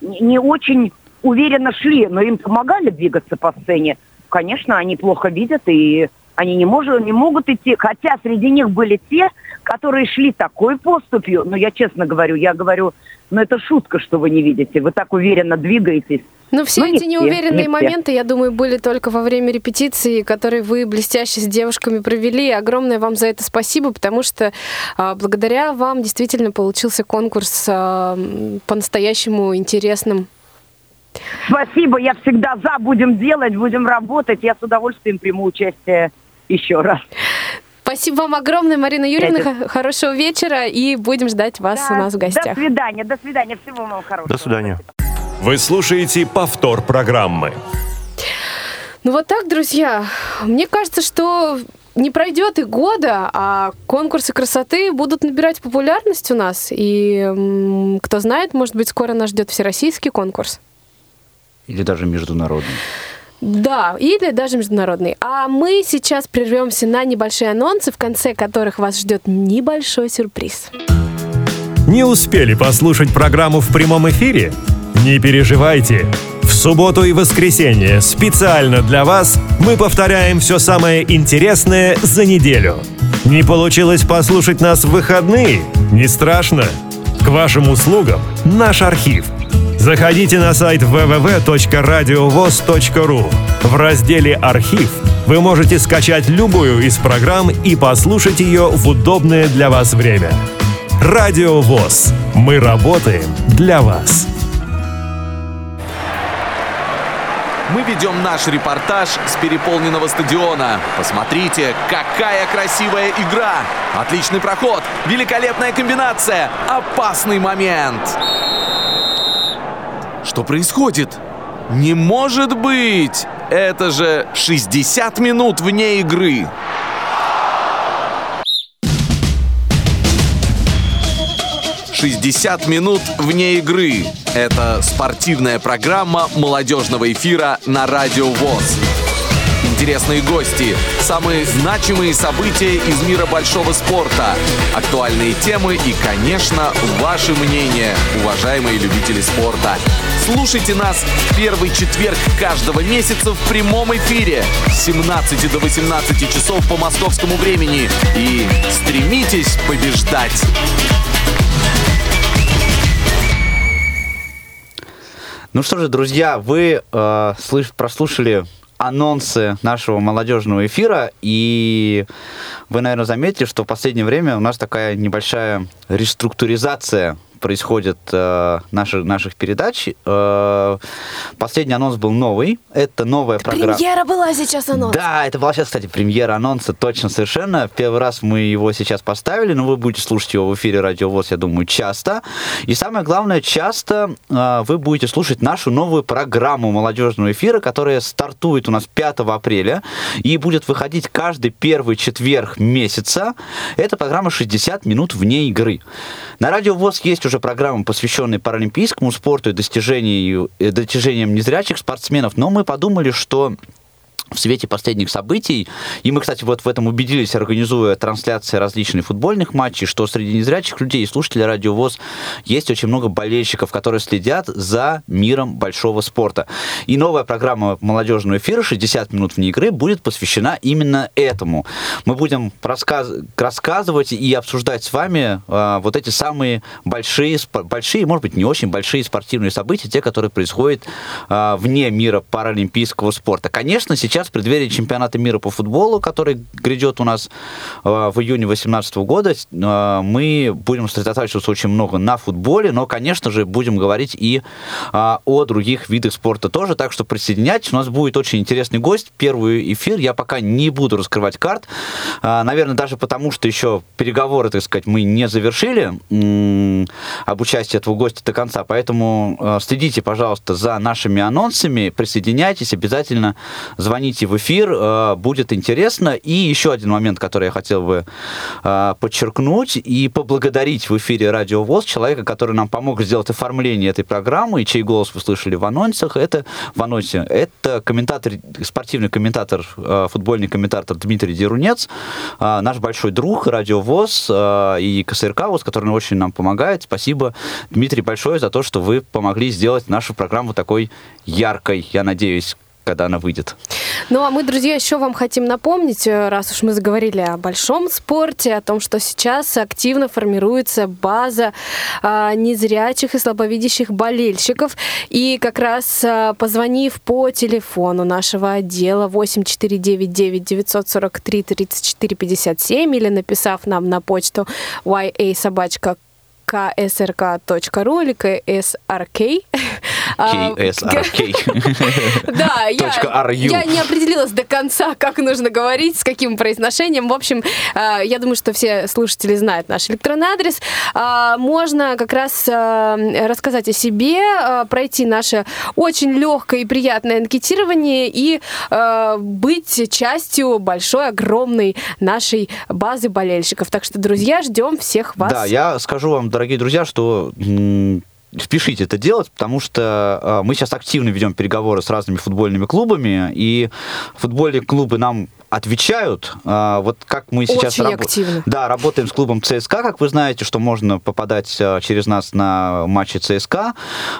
не очень уверенно шли, но им помогали двигаться по сцене. Конечно, они плохо видят и они не, может, не могут идти, хотя среди них были те, которые шли такой поступью, но я честно говорю, я говорю, ну это шутка, что вы не видите, вы так уверенно двигаетесь. Ну, все ну, эти неуверенные не моменты, я думаю, были только во время репетиции, которые вы блестяще с девушками провели. Огромное вам за это спасибо, потому что а, благодаря вам действительно получился конкурс а, по-настоящему интересным. Спасибо, я всегда за, будем делать, будем работать. Я с удовольствием приму участие еще раз. Спасибо вам огромное, Марина Юрьевна. Это... Хорошего вечера и будем ждать вас да, у нас в гостях. До свидания, до свидания. Всего вам хорошего. До свидания. Вы слушаете повтор программы. Ну вот так, друзья. Мне кажется, что не пройдет и года, а конкурсы красоты будут набирать популярность у нас. И кто знает, может быть, скоро нас ждет всероссийский конкурс. Или даже международный. Да, или даже международный. А мы сейчас прервемся на небольшие анонсы, в конце которых вас ждет небольшой сюрприз. Не успели послушать программу в прямом эфире? Не переживайте. В субботу и воскресенье специально для вас мы повторяем все самое интересное за неделю. Не получилось послушать нас в выходные? Не страшно. К вашим услугам наш архив – Заходите на сайт www.radiovoz.ru. В разделе «Архив» вы можете скачать любую из программ и послушать ее в удобное для вас время. Радио ВОЗ. Мы работаем для вас. Мы ведем наш репортаж с переполненного стадиона. Посмотрите, какая красивая игра! Отличный проход, великолепная комбинация, опасный момент. Что происходит? Не может быть! Это же 60 минут вне игры! «60 минут вне игры» — это спортивная программа молодежного эфира на Радио ВОЗ интересные гости, самые значимые события из мира большого спорта, актуальные темы и, конечно, ваше мнение, уважаемые любители спорта. Слушайте нас в первый четверг каждого месяца в прямом эфире с 17 до 18 часов по московскому времени и стремитесь побеждать! Ну что же, друзья, вы э, слыш, прослушали анонсы нашего молодежного эфира, и вы, наверное, заметили, что в последнее время у нас такая небольшая реструктуризация происходит э, наши, наших передач. Э, последний анонс был новый. Это новая программа. Премьера была сейчас анонс. Да, это была сейчас, кстати, премьера анонса, точно, совершенно. Первый раз мы его сейчас поставили, но вы будете слушать его в эфире Радио ВОЗ, я думаю, часто. И самое главное, часто э, вы будете слушать нашу новую программу молодежного эфира, которая стартует у нас 5 апреля и будет выходить каждый первый четверг месяца. Это программа «60 минут вне игры». На Радио ВОЗ есть уже программа, посвященная паралимпийскому спорту и достижениям незрячих спортсменов, но мы подумали, что в свете последних событий, и мы, кстати, вот в этом убедились, организуя трансляции различных футбольных матчей, что среди незрячих людей и слушателей Радио ВОЗ есть очень много болельщиков, которые следят за миром большого спорта. И новая программа молодежного эфира «60 минут вне игры» будет посвящена именно этому. Мы будем рассказ рассказывать и обсуждать с вами э, вот эти самые большие, большие, может быть, не очень большие спортивные события, те, которые происходят э, вне мира паралимпийского спорта. Конечно, сейчас сейчас, в преддверии чемпионата мира по футболу, который грядет у нас э, в июне 2018 года, э, мы будем сосредотачиваться очень много на футболе, но, конечно же, будем говорить и э, о других видах спорта тоже, так что присоединяйтесь. У нас будет очень интересный гость. Первый эфир. Я пока не буду раскрывать карт. Наверное, даже потому, что еще переговоры, так сказать, мы не завершили об участии этого гостя до конца, поэтому следите, пожалуйста, за нашими анонсами, присоединяйтесь, обязательно звоните звоните в эфир, э, будет интересно. И еще один момент, который я хотел бы э, подчеркнуть и поблагодарить в эфире Радио ВОЗ человека, который нам помог сделать оформление этой программы, и чей голос вы слышали в анонсах, это в анонсе. Это комментатор, спортивный комментатор, э, футбольный комментатор Дмитрий Дерунец, наш большой друг Радио ВОЗ и КСРК ВОЗ, который очень нам помогает. Спасибо, Дмитрий, большое за то, что вы помогли сделать нашу программу такой яркой, я надеюсь, когда она выйдет. Ну, а мы, друзья, еще вам хотим напомнить, э, раз уж мы заговорили о большом спорте, о том, что сейчас активно формируется база а, незрячих и слабовидящих болельщиков. И как раз а, позвонив по телефону нашего отдела 8499 943 34 57 или написав нам на почту yasobachka ksrk.ru или ksrk. KSRK. Да, я не определилась до конца, как нужно говорить, с каким произношением. В общем, а, я думаю, что все слушатели знают наш электронный адрес. А, можно как раз а, рассказать о себе, пройти наше очень легкое и приятное анкетирование и быть частью большой, огромной нашей базы болельщиков. Так что, друзья, ждем всех вас. Да, я скажу вам, дорогие друзья, что спешите это делать, потому что э, мы сейчас активно ведем переговоры с разными футбольными клубами, и футбольные клубы нам отвечают. А, вот как мы сейчас Очень раб... активно. Да, работаем с клубом ЦСКА, как вы знаете, что можно попадать а, через нас на матчи ЦСКА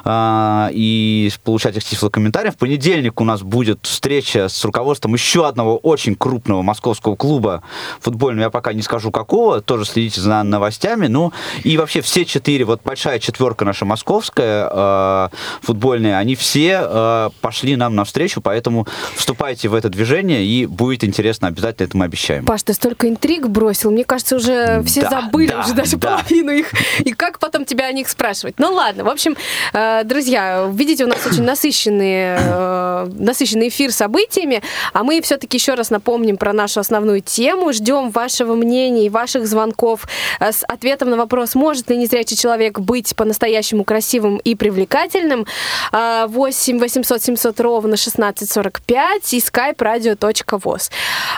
а, и получать их тифлокомментарии. В понедельник у нас будет встреча с руководством еще одного очень крупного московского клуба футбольного, я пока не скажу какого, тоже следите за новостями. Ну и вообще все четыре, вот большая четверка наша московская футбольная, они все пошли нам навстречу, поэтому вступайте в это движение и будет интересно интересно, обязательно это мы обещаем. Паш, ты столько интриг бросил, мне кажется, уже все да, забыли, да, уже даже да. половину их. И как потом тебя о них спрашивать? Ну ладно, в общем, э, друзья, видите, у нас очень насыщенный, э, насыщенный эфир событиями, а мы все-таки еще раз напомним про нашу основную тему, ждем вашего мнения и ваших звонков э, с ответом на вопрос, может ли незрячий человек быть по-настоящему красивым и привлекательным. 8 800 700 ровно 1645 и skype radio.voz.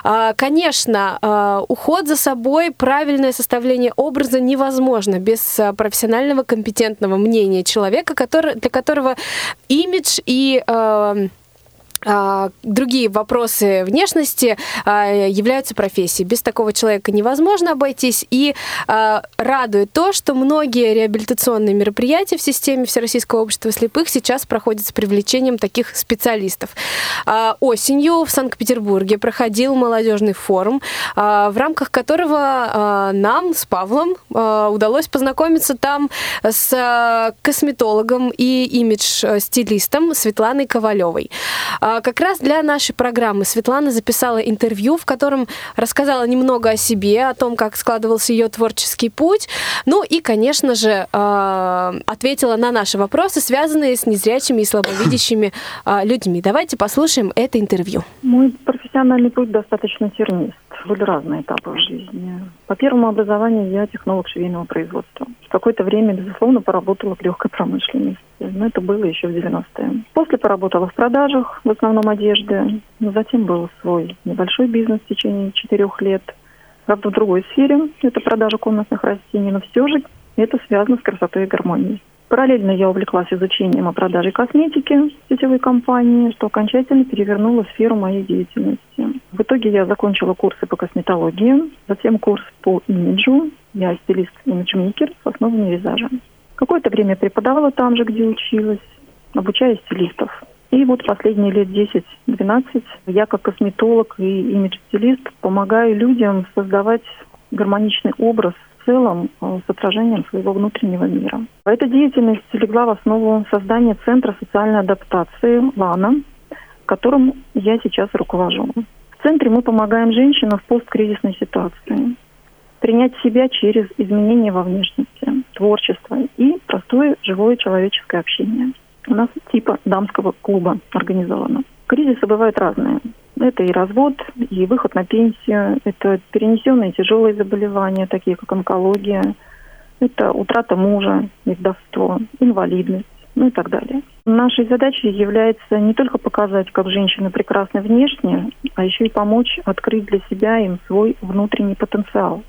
А, конечно, а, уход за собой, правильное составление образа невозможно без а, профессионального компетентного мнения человека, который, для которого имидж и другие вопросы внешности а, являются профессией. Без такого человека невозможно обойтись. И а, радует то, что многие реабилитационные мероприятия в системе Всероссийского общества слепых сейчас проходят с привлечением таких специалистов. Осенью в Санкт-Петербурге проходил молодежный форум, в рамках которого нам с Павлом удалось познакомиться там с косметологом и имидж-стилистом Светланой Ковалевой. А, как раз для нашей программы Светлана записала интервью, в котором рассказала немного о себе, о том, как складывался ее творческий путь. Ну и, конечно же, а, ответила на наши вопросы, связанные с незрячими и слабовидящими а, людьми. Давайте послушаем это интервью. Мой профессиональный путь достаточно тернист. Были разные этапы в жизни. По первому образованию я технолог швейного производства. В какое-то время, безусловно, поработала в легкой промышленности. Но это было еще в 90-е. После поработала в продажах, в основном одежды. Но затем был свой небольшой бизнес в течение четырех лет. Правда, в другой сфере. Это продажа комнатных растений. Но все же это связано с красотой и гармонией. Параллельно я увлеклась изучением о продаже косметики в сетевой компании, что окончательно перевернуло сферу моей деятельности. В итоге я закончила курсы по косметологии, затем курс по имиджу. Я стилист-имиджмейкер с основами визажа. Какое-то время преподавала там же, где училась, обучая стилистов. И вот последние лет 10-12 я как косметолог и имидж-стилист помогаю людям создавать гармоничный образ целом э, с отражением своего внутреннего мира. Эта деятельность легла в основу создания Центра социальной адаптации «ЛАНА», которым я сейчас руковожу. В центре мы помогаем женщинам в посткризисной ситуации принять себя через изменения во внешности, творчество и простое живое человеческое общение. У нас типа дамского клуба организовано. Кризисы бывают разные. Это и развод, и выход на пенсию, это перенесенные тяжелые заболевания, такие как онкология, это утрата мужа, вдовство, инвалидность, ну и так далее. Нашей задачей является не только показать, как женщины прекрасны внешне, а еще и помочь открыть для себя им свой внутренний потенциал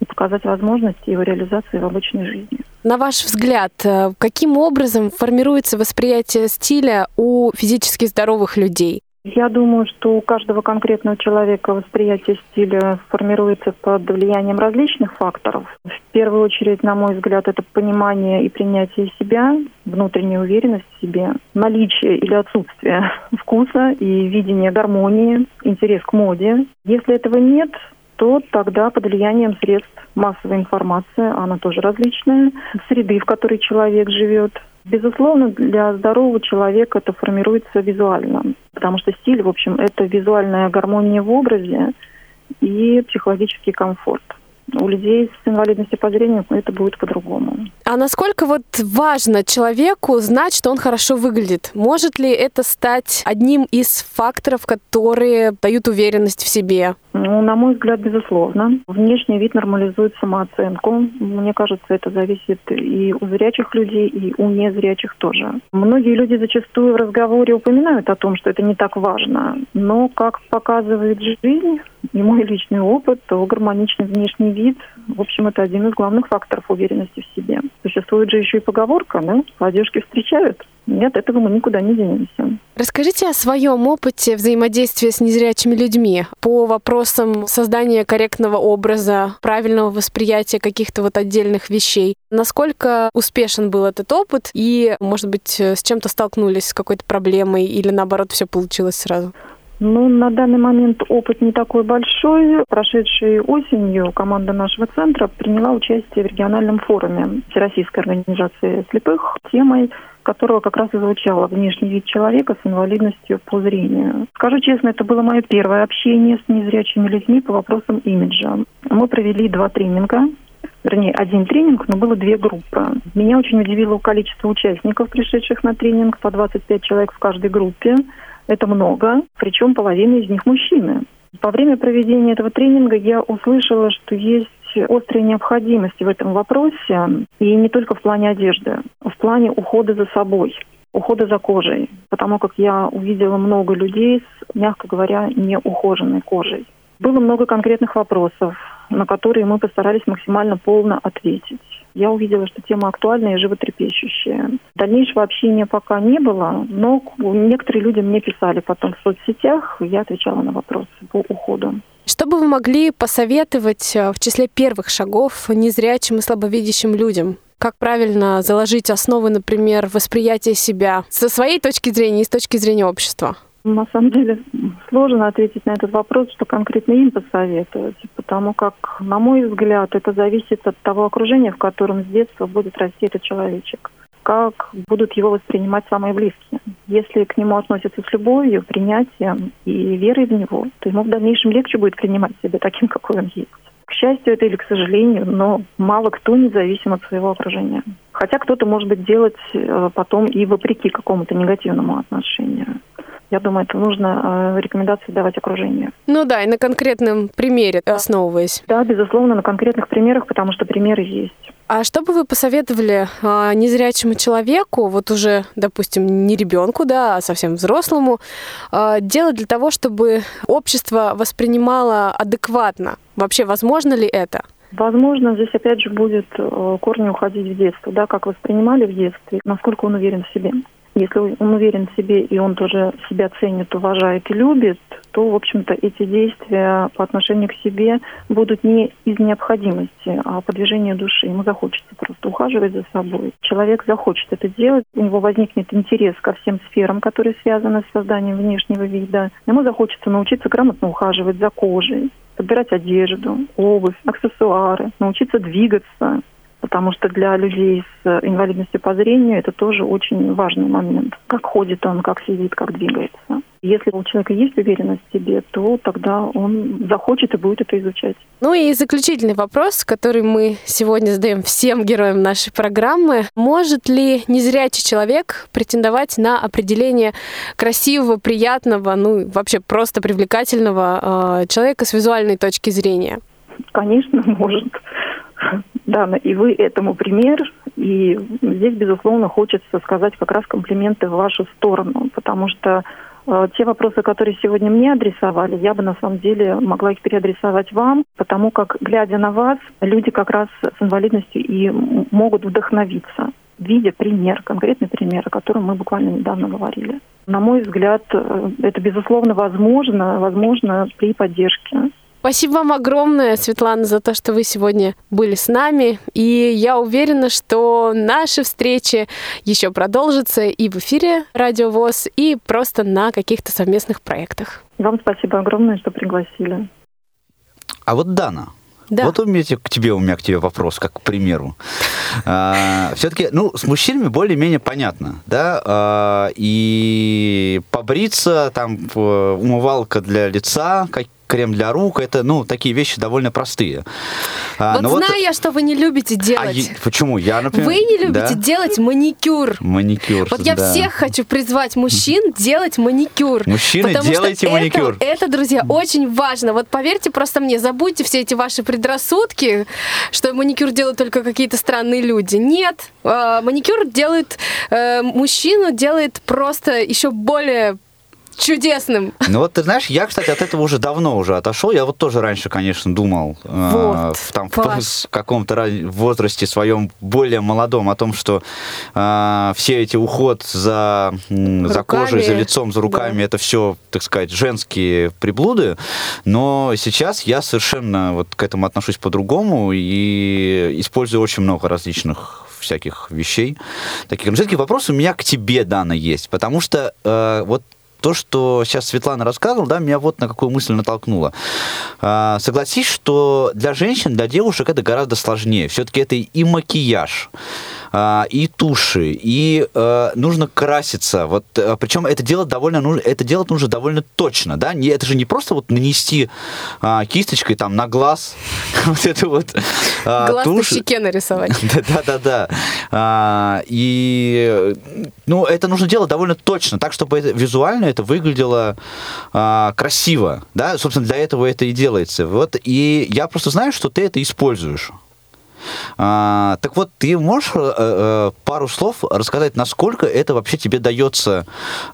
и показать возможности его реализации в обычной жизни. На ваш взгляд, э, каким образом формируется восприятие стиля у физически здоровых людей? Я думаю, что у каждого конкретного человека восприятие стиля формируется под влиянием различных факторов. В первую очередь, на мой взгляд, это понимание и принятие себя, внутренняя уверенность в себе, наличие или отсутствие вкуса и видение гармонии, интерес к моде. Если этого нет, то тогда под влиянием средств массовой информации, она тоже различная, среды, в которой человек живет, Безусловно, для здорового человека это формируется визуально, потому что стиль, в общем, это визуальная гармония в образе и психологический комфорт. У людей с инвалидностью по зрению это будет по-другому. А насколько вот важно человеку знать, что он хорошо выглядит? Может ли это стать одним из факторов, которые дают уверенность в себе? Ну, на мой взгляд, безусловно. Внешний вид нормализует самооценку. Мне кажется, это зависит и у зрячих людей, и у незрячих тоже. Многие люди зачастую в разговоре упоминают о том, что это не так важно. Но, как показывает жизнь и мой личный опыт, то гармоничный внешний вид, в общем, это один из главных факторов уверенности в себе. Существует же еще и поговорка, да? Одежки встречают. Нет, этого мы никуда не денемся. Расскажите о своем опыте взаимодействия с незрячими людьми по вопросам создания корректного образа, правильного восприятия каких-то вот отдельных вещей. Насколько успешен был этот опыт и, может быть, с чем-то столкнулись, с какой-то проблемой или наоборот все получилось сразу? Ну, на данный момент опыт не такой большой. Прошедшей осенью команда нашего центра приняла участие в региональном форуме Всероссийской организации слепых темой которого как раз и звучало внешний вид человека с инвалидностью по зрению. Скажу честно, это было мое первое общение с незрячими людьми по вопросам имиджа. Мы провели два тренинга вернее, один тренинг, но было две группы. Меня очень удивило количество участников, пришедших на тренинг, по 25 человек в каждой группе. Это много, причем половина из них мужчины. Во время проведения этого тренинга я услышала, что есть острая необходимость в этом вопросе, и не только в плане одежды, в плане ухода за собой ухода за кожей, потому как я увидела много людей с, мягко говоря, неухоженной кожей. Было много конкретных вопросов, на которые мы постарались максимально полно ответить. Я увидела, что тема актуальная и животрепещущая. Дальнейшего общения пока не было, но некоторые люди мне писали потом в соцсетях, я отвечала на вопросы по уходу. Что бы вы могли посоветовать э, в числе первых шагов незрячим и слабовидящим людям? Как правильно заложить основы, например, восприятия себя со своей точки зрения и с точки зрения общества? На самом деле сложно ответить на этот вопрос, что конкретно им посоветовать, потому как, на мой взгляд, это зависит от того окружения, в котором с детства будет расти этот человечек как будут его воспринимать самые близкие. Если к нему относятся с любовью, принятием и верой в него, то ему в дальнейшем легче будет принимать себя таким, какой он есть. К счастью это или к сожалению, но мало кто независим от своего окружения. Хотя кто-то может быть делать э, потом и вопреки какому-то негативному отношению. Я думаю, это нужно э, рекомендации давать окружению. Ну да, и на конкретном примере основываясь. Да, безусловно, на конкретных примерах, потому что примеры есть. А что бы вы посоветовали э, незрячему человеку, вот уже, допустим, не ребенку, да, а совсем взрослому, э, делать для того, чтобы общество воспринимало адекватно? Вообще, возможно ли это? Возможно, здесь опять же будет э, корни уходить в детство, да, как воспринимали в детстве, насколько он уверен в себе. Если он уверен в себе и он тоже себя ценит, уважает и любит, то, в общем-то, эти действия по отношению к себе будут не из необходимости, а по движению души. Ему захочется просто ухаживать за собой. Человек захочет это делать, у него возникнет интерес ко всем сферам, которые связаны с созданием внешнего вида. Ему захочется научиться грамотно ухаживать за кожей, подбирать одежду, обувь, аксессуары, научиться двигаться, потому что для людей с инвалидностью по зрению это тоже очень важный момент. Как ходит он, как сидит, как двигается. Если у человека есть уверенность в себе, то тогда он захочет и будет это изучать. Ну и заключительный вопрос, который мы сегодня задаем всем героям нашей программы. Может ли незрячий человек претендовать на определение красивого, приятного, ну вообще просто привлекательного э, человека с визуальной точки зрения? Конечно, может. Да, и вы этому пример. И здесь, безусловно, хочется сказать как раз комплименты в вашу сторону, потому что э, те вопросы, которые сегодня мне адресовали, я бы на самом деле могла их переадресовать вам, потому как, глядя на вас, люди как раз с инвалидностью и могут вдохновиться, видя пример, конкретный пример, о котором мы буквально недавно говорили. На мой взгляд, э, это, безусловно, возможно, возможно при поддержке Спасибо вам огромное, Светлана, за то, что вы сегодня были с нами. И я уверена, что наши встречи еще продолжатся и в эфире Радио ВОЗ, и просто на каких-то совместных проектах. Вам спасибо огромное, что пригласили. А вот Дана, Да. Вот у меня к тебе, у меня к тебе вопрос, как к примеру. все-таки, ну, с мужчинами более-менее понятно, да, А, и побриться, там, умывалка для лица, как крем для рук, это, ну, такие вещи довольно простые. А, вот но знаю я, что вы не любите а делать. е- почему? Я, например... Вы не любите да, делать маникюр. Маникюр. Вот я да. всех хочу призвать мужчин делать маникюр. Мужчины, делайте это- маникюр. Это, друзья, очень важно. Вот поверьте просто мне, забудьте все эти ваши предрассудки, что маникюр делают только какие-то странные люди. Нет, э, маникюр делает э, мужчину, делает просто еще более чудесным. Ну вот ты знаешь, я, кстати, от этого уже давно уже отошел. Я вот тоже раньше, конечно, думал э, Вот, в, там, в Паш. том- с каком-то ра- возрасте своем более молодом о том, что э, все эти уход за, м, за Руками, кожей, за лицом, за руками, это все, так сказать, женские приблуды. Но сейчас я совершенно вот к этому отношусь по-другому и использую очень много различных всяких вещей. Таких. Но все-таки вопрос у меня к тебе, Дана, есть. Потому что э, вот то, что сейчас Светлана рассказывала, да, меня вот на какую мысль натолкнуло. А, согласись, что для женщин, для девушек это гораздо сложнее. Все-таки это и макияж, а, и туши, и э, нужно краситься. Вот, э, причем это делать довольно нужно, это делать нужно довольно точно, да. Не, это же не просто вот нанести а, кисточкой там на глаз вот это вот а, Глаз на тушь. щеке нарисовать. Да, да, да. А, и ну, это нужно делать довольно точно, так, чтобы это, визуально это выглядело а, красиво. Да, собственно, для этого это и делается. Вот, и я просто знаю, что ты это используешь. А, так вот, ты можешь э, э, пару слов рассказать, насколько это вообще тебе дается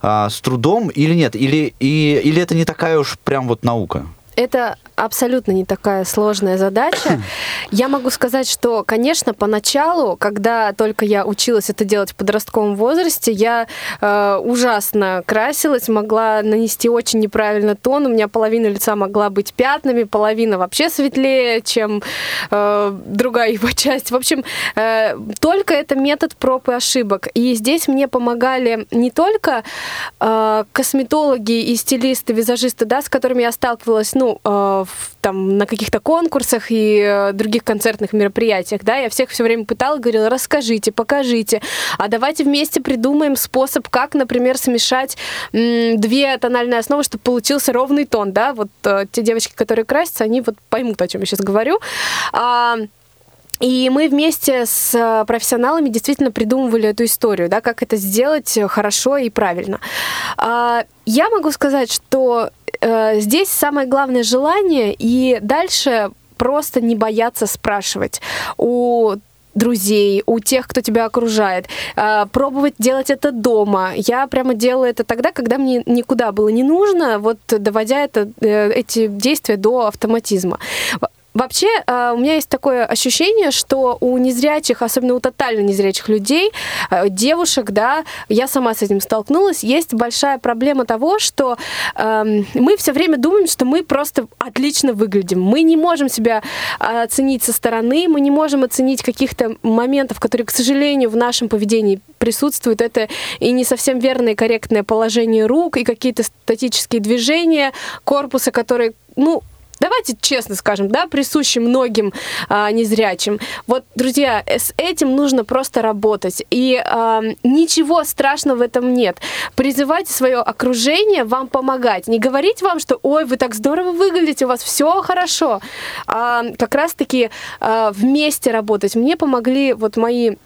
а, с трудом или нет? Или, и, или это не такая уж прям вот наука? Это абсолютно не такая сложная задача. Я могу сказать, что, конечно, поначалу, когда только я училась это делать в подростковом возрасте, я э, ужасно красилась, могла нанести очень неправильно тон, у меня половина лица могла быть пятнами, половина вообще светлее, чем э, другая его часть. В общем, э, только это метод проб и ошибок. И здесь мне помогали не только э, косметологи и стилисты, визажисты, да, с которыми я сталкивалась, ну, ну, э, в, там, на каких-то конкурсах и э, других концертных мероприятиях, да, я всех все время пытала, говорила, расскажите, покажите, а давайте вместе придумаем способ, как, например, смешать две тональные основы, чтобы получился ровный тон, да, вот э, те девочки, которые красятся, они вот поймут, о чем я сейчас говорю. А, и мы вместе с профессионалами действительно придумывали эту историю, да, как это сделать хорошо и правильно. А, я могу сказать, что здесь самое главное желание, и дальше просто не бояться спрашивать у друзей, у тех, кто тебя окружает, э, пробовать делать это дома. Я прямо делаю это тогда, когда мне никуда было не нужно, вот доводя это, эти действия до автоматизма. Вообще, э, у меня есть такое ощущение, что у незрячих, особенно у тотально незрячих людей, э, девушек, да, я сама с этим столкнулась, есть большая проблема того, что э, мы все время думаем, что мы просто отлично выглядим. Мы не можем себя оценить со стороны, мы не можем оценить каких-то моментов, которые, к сожалению, в нашем поведении присутствуют. Это и не совсем верное и корректное положение рук, и какие-то статические движения корпуса, которые ну, давайте честно скажем, да, присущи многим а, незрячим. Вот, друзья, с этим нужно просто работать. И а, ничего страшного в этом нет. Призывайте свое окружение вам помогать. Не говорить вам, что ой, вы так здорово выглядите, у вас все хорошо. А, как раз-таки а, вместе работать. Мне помогли вот мои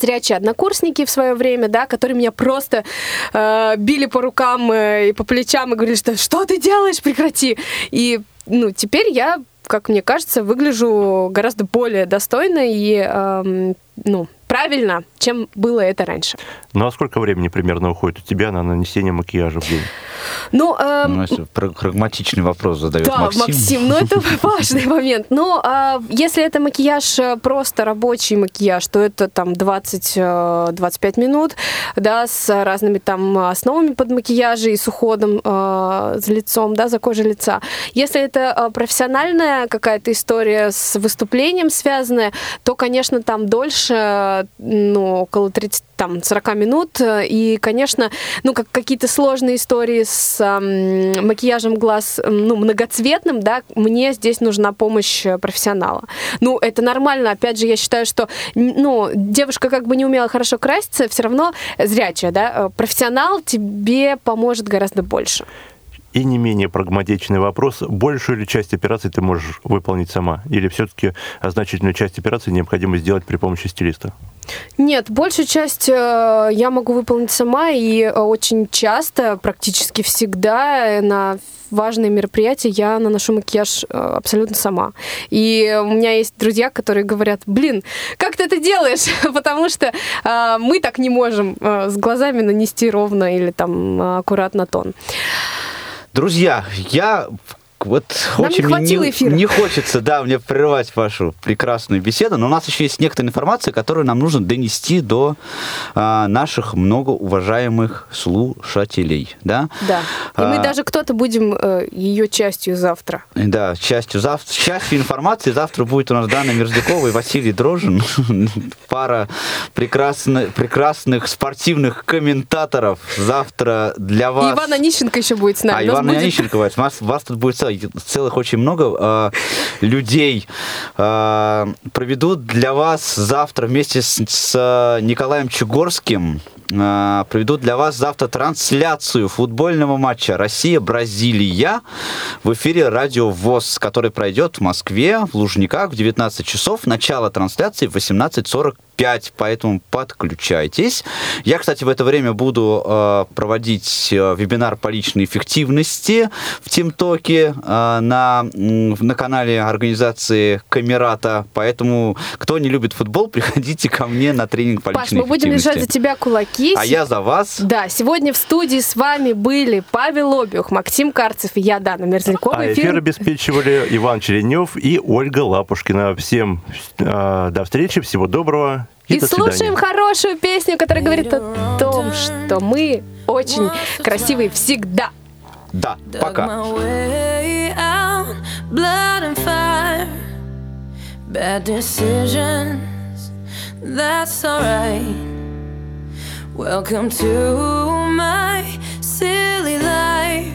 зрячие однокурсники в свое время, да, которые меня просто э, били по рукам э, и по плечам и говорили, что что ты делаешь, прекрати. И ну, теперь я, как мне кажется, выгляжу гораздо более достойно и, эм, ну, правильно, чем было это раньше. Ну а сколько времени примерно уходит у тебя на нанесение макияжа в день? Ну, эм... ну если прагматичный вопрос задает да, Максим. Максим, ну это важный момент. Ну, а если это макияж э, просто рабочий макияж, то это там 20-25 э, минут, да, с разными там основами под макияжи и с уходом э, за лицом, да, за кожей лица. Если это э, профессиональная какая-то история с выступлением связанная, то, конечно, там дольше, ну, около 30 там 40 минут. И, конечно, ну, как какие-то сложные истории с эм, макияжем глаз ну, многоцветным, да, мне здесь нужна помощь профессионала. Ну, это нормально. Опять же, я считаю, что ну, девушка как бы не умела хорошо краситься, все равно зрячая, да, профессионал тебе поможет гораздо больше. И не менее прагматичный вопрос, большую ли часть операций ты можешь выполнить сама? Или все-таки значительную часть операций необходимо сделать при помощи стилиста? Нет, большую часть э, я могу выполнить сама, и э, очень часто, практически всегда на важные мероприятия я наношу макияж э, абсолютно сама. И у меня есть друзья, которые говорят, блин, как ты это делаешь? Потому что э, мы так не можем э, с глазами нанести ровно или там аккуратно тон. Друзья, я вот Нам очень не, не, эфира. не хочется, да, мне прерывать вашу прекрасную беседу, но у нас еще есть некоторая информация, которую нам нужно донести до а, наших многоуважаемых слушателей, да? Да. И мы А, даже кто-то будем э, ее частью завтра. Да, частью, зав... частью информации завтра будет у нас Дана Мерзлякова и Василий Дрожин. Пара прекрасно... прекрасных спортивных комментаторов завтра для И вас. Ивана Нищенко еще будет с нами. А У нас Иван будет- вас- вас тут будет целых, очень много э, людей. Э, проведут для вас завтра вместе с, с Николаем Чугорским проведут для вас завтра трансляцию футбольного матча Россия-Бразилия в эфире Радио ВОЗ, который пройдет в Москве, в Лужниках в 19 часов. Начало трансляции в 18.45, поэтому подключайтесь. Я, кстати, в это время буду э, проводить э, вебинар по личной эффективности в ТимТоке э, на, на канале организации Камерата, поэтому кто не любит футбол, приходите ко мне на тренинг по Паш, личной мы будем эффективности. лежать за тебя кулаки. А я за вас. Да, сегодня в студии с вами были Павел Обиух, Максим Карцев и я, Дана Мерзлякова. А эфир обеспечивали Иван Черенев и Ольга Лапушкина. Всем э, до встречи, всего доброго и, И слушаем свидания. хорошую песню, которая говорит о том, что мы очень красивые всегда. Да, пока. bad decisions, that's alright. Welcome to my silly life,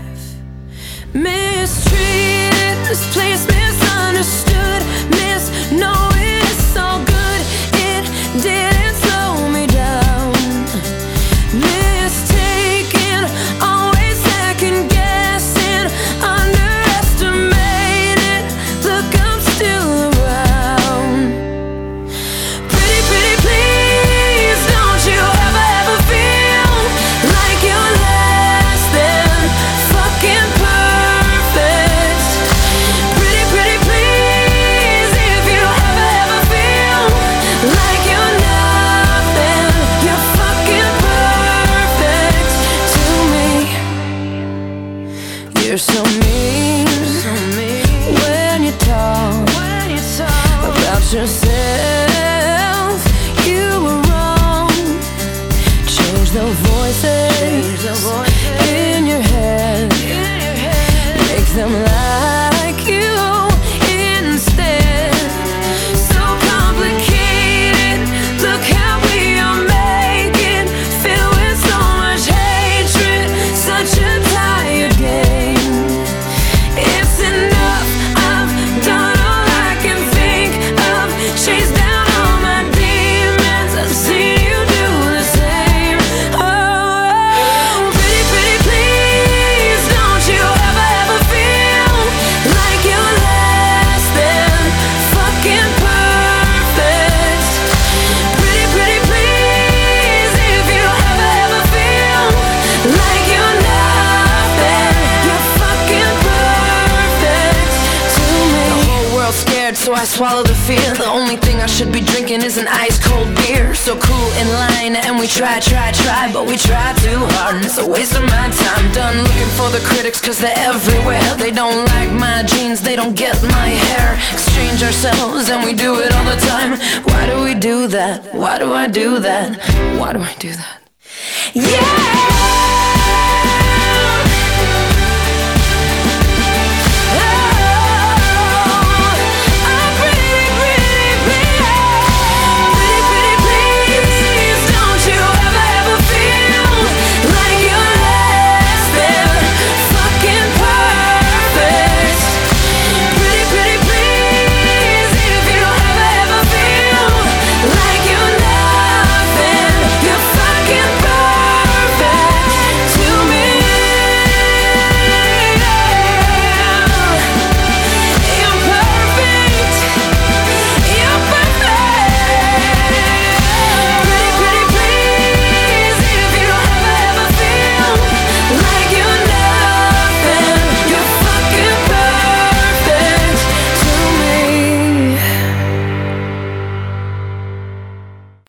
mistreated. This place misunderstood, misknowing it's all good. It didn't slow me down. Swallow the fear. The only thing I should be drinking is an ice cold beer. So cool in line, and we try, try, try, but we try too hard, and it's a waste of my time. Done looking for the critics, cause they're everywhere. They don't like my jeans, they don't get my hair. Exchange ourselves, and we do it all the time. Why do we do that? Why do I do that? Why do I do that? Yeah!